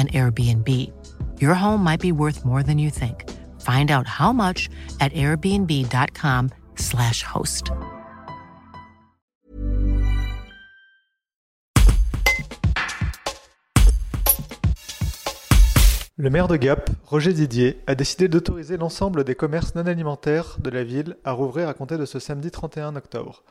an Airbnb. Your home might be worth more than you think. Find out how much at airbnb.com/slash host. Le maire de Gap, Roger Didier, a décidé d'autoriser l'ensemble des commerces non alimentaires de la ville à rouvrir à compter de ce samedi 31 octobre.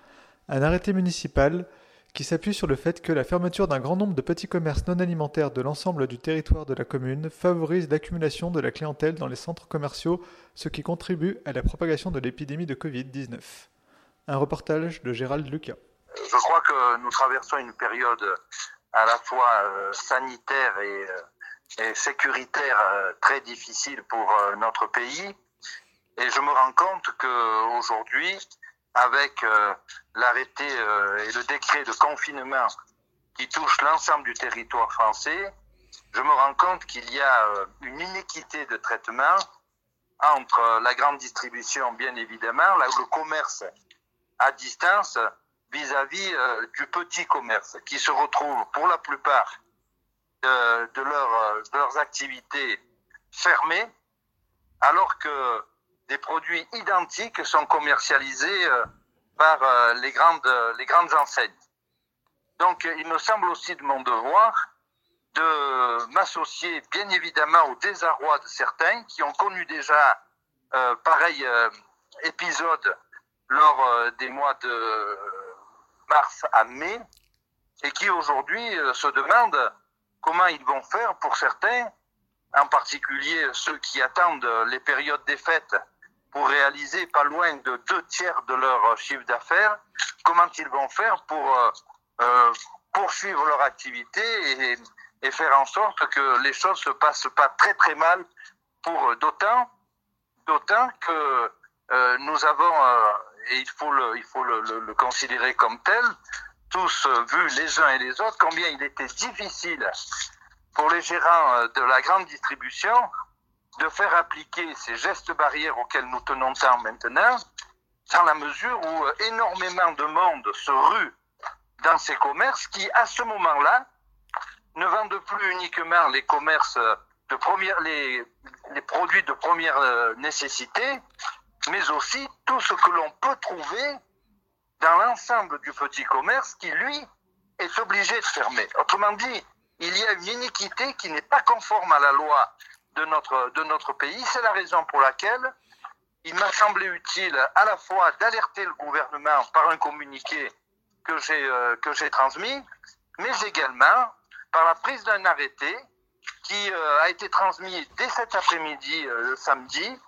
Un arrêté municipal qui s'appuie sur le fait que la fermeture d'un grand nombre de petits commerces non alimentaires de l'ensemble du territoire de la commune favorise l'accumulation de la clientèle dans les centres commerciaux, ce qui contribue à la propagation de l'épidémie de Covid-19. Un reportage de Gérald Lucas. Je crois que nous traversons une période à la fois euh, sanitaire et, euh, sécuritaire euh, très difficile pour notre pays. Et je me rends compte qu'aujourd'hui, avec euh, l'arrêté euh, et le décret de confinement qui touche l'ensemble du territoire français, je me rends compte qu'il y a euh, une inéquité de traitement entre la grande distribution, bien évidemment, là où le commerce à distance vis-à-vis du petit commerce qui se retrouve pour la plupart de, de, leur, de leurs activités fermées, alors que des produits identiques sont commercialisés euh, par euh, les grandes, les grandes enseignes. Donc, il me semble aussi de mon devoir de m'associer bien évidemment au désarroi de certains qui ont connu déjà euh, pareil euh, épisode lors euh, des mois de mars à mai et qui aujourd'hui se demandent comment ils vont faire pour certains, en particulier ceux qui attendent les périodes des fêtes pour réaliser pas loin de deux tiers de leur chiffre d'affaires, comment ils vont faire pour euh, euh, poursuivre leur activité et, faire en sorte que les choses se passent pas très très mal pour d'autant, d'autant que euh, nous avons, et il faut, le, il faut le, le, considérer comme tel, tous vu les uns et les autres combien il était difficile pour les gérants de la grande distribution de faire appliquer ces gestes barrières auxquels nous tenons tant maintenant, dans la mesure où euh, énormément de monde se rue dans ces commerces qui, à ce moment-là, ne vendent plus uniquement les commerces de produits de première euh, nécessité, mais aussi tout ce que l'on peut trouver dans l'ensemble du petit commerce qui, lui, est obligé de fermer. Autrement dit, il y a une iniquité qui n'est pas conforme à la loi de notre, de notre pays. C'est la raison pour laquelle il m'a semblé utile à la fois d'alerter le gouvernement par un communiqué que j'ai euh, transmis, mais également par la prise d'un arrêté qui euh, a été transmis dès cet après-midi, euh, le samedi,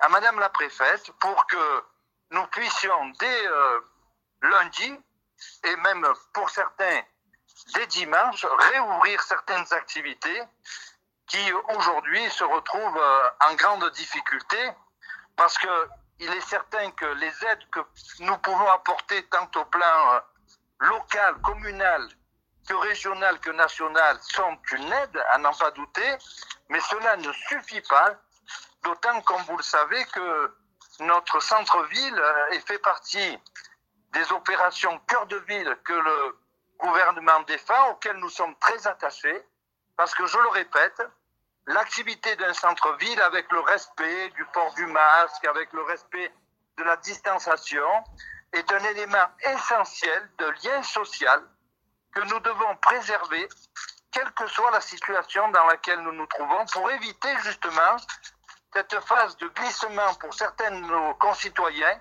à Madame la préfète pour que nous puissions dès lundi et même pour certains dès dimanche réouvrir certaines activités qui aujourd'hui se retrouvent euh, en grande difficulté parce que il est certain que les aides que nous pouvons apporter tant au plan euh, local, communal, que régional, que national sont une aide, à n'en pas douter, mais cela ne suffit pas, d'autant, comme vous le savez, que notre centre-ville euh, fait partie des opérations cœur de ville que le gouvernement défend, auxquelles nous sommes très attachés, parce que je le répète, l'activité d'un centre-ville avec le respect du port du masque, avec le respect de la distanciation, est un élément essentiel de lien social que nous devons préserver, quelle que soit la situation dans laquelle nous nous trouvons, pour éviter justement cette phase de glissement pour certains de nos concitoyens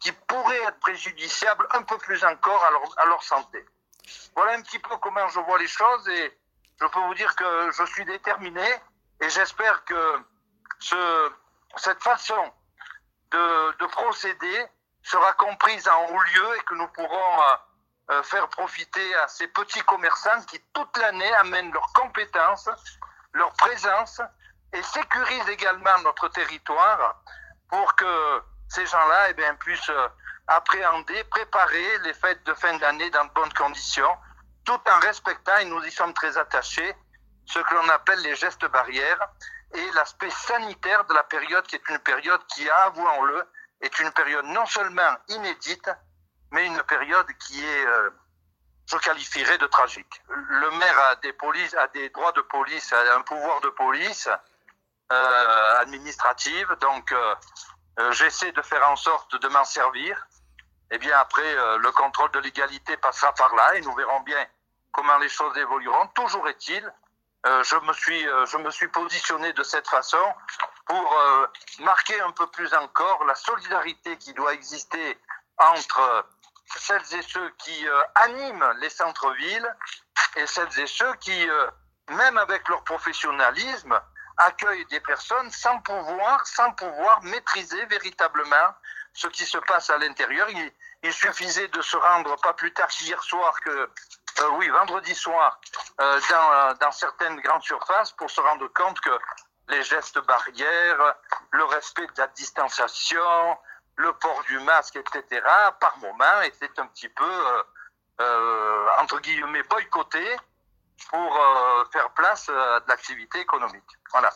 qui pourrait être préjudiciable un peu plus encore à leur, à leur santé. Voilà un petit peu comment je vois les choses et je peux vous dire que je suis déterminé et j'espère que ce, cette façon de, de, procéder sera comprise en haut lieu et que nous pourrons euh, faire profiter à ces petits commerçants qui toute l'année amènent leurs compétences leur présence et sécurisent également notre territoire pour que ces gens-là eh bien, puissent euh, appréhender, préparer les fêtes de fin d'année dans de bonnes conditions, tout en respectant, et nous y sommes très attachés, ce que l'on appelle les gestes barrières et l'aspect sanitaire de la période qui est une période qui, avouons-le, est une période non seulement inédite, mais une période qui est, euh, je qualifierais de tragique. Le maire a des, polices, a des droits de police, a un pouvoir de police euh, administrative, donc euh, j'essaie de faire en sorte de m'en servir. Et bien après, le contrôle de l'égalité passera par là et nous verrons bien comment les choses évolueront. Toujours est-il, euh, je, me suis, euh, je me suis positionné de cette façon pour euh, marquer un peu plus encore la solidarité qui doit exister entre celles et ceux qui animent les centres-villes et celles et ceux qui, même avec leur professionnalisme, accueillent des personnes sans pouvoir, sans pouvoir maîtriser véritablement ce qui se passe à l'intérieur. Il, il suffisait de se rendre pas plus tard qu'hier soir que, euh, oui, vendredi soir, euh, dans, euh, dans certaines grandes surfaces pour se rendre compte que les gestes barrières, le respect de la distanciation, le port du masque, etc., par moment, étaient un petit peu, euh, euh, entre guillemets, boycottés pour faire place à de l'activité économique. Voilà.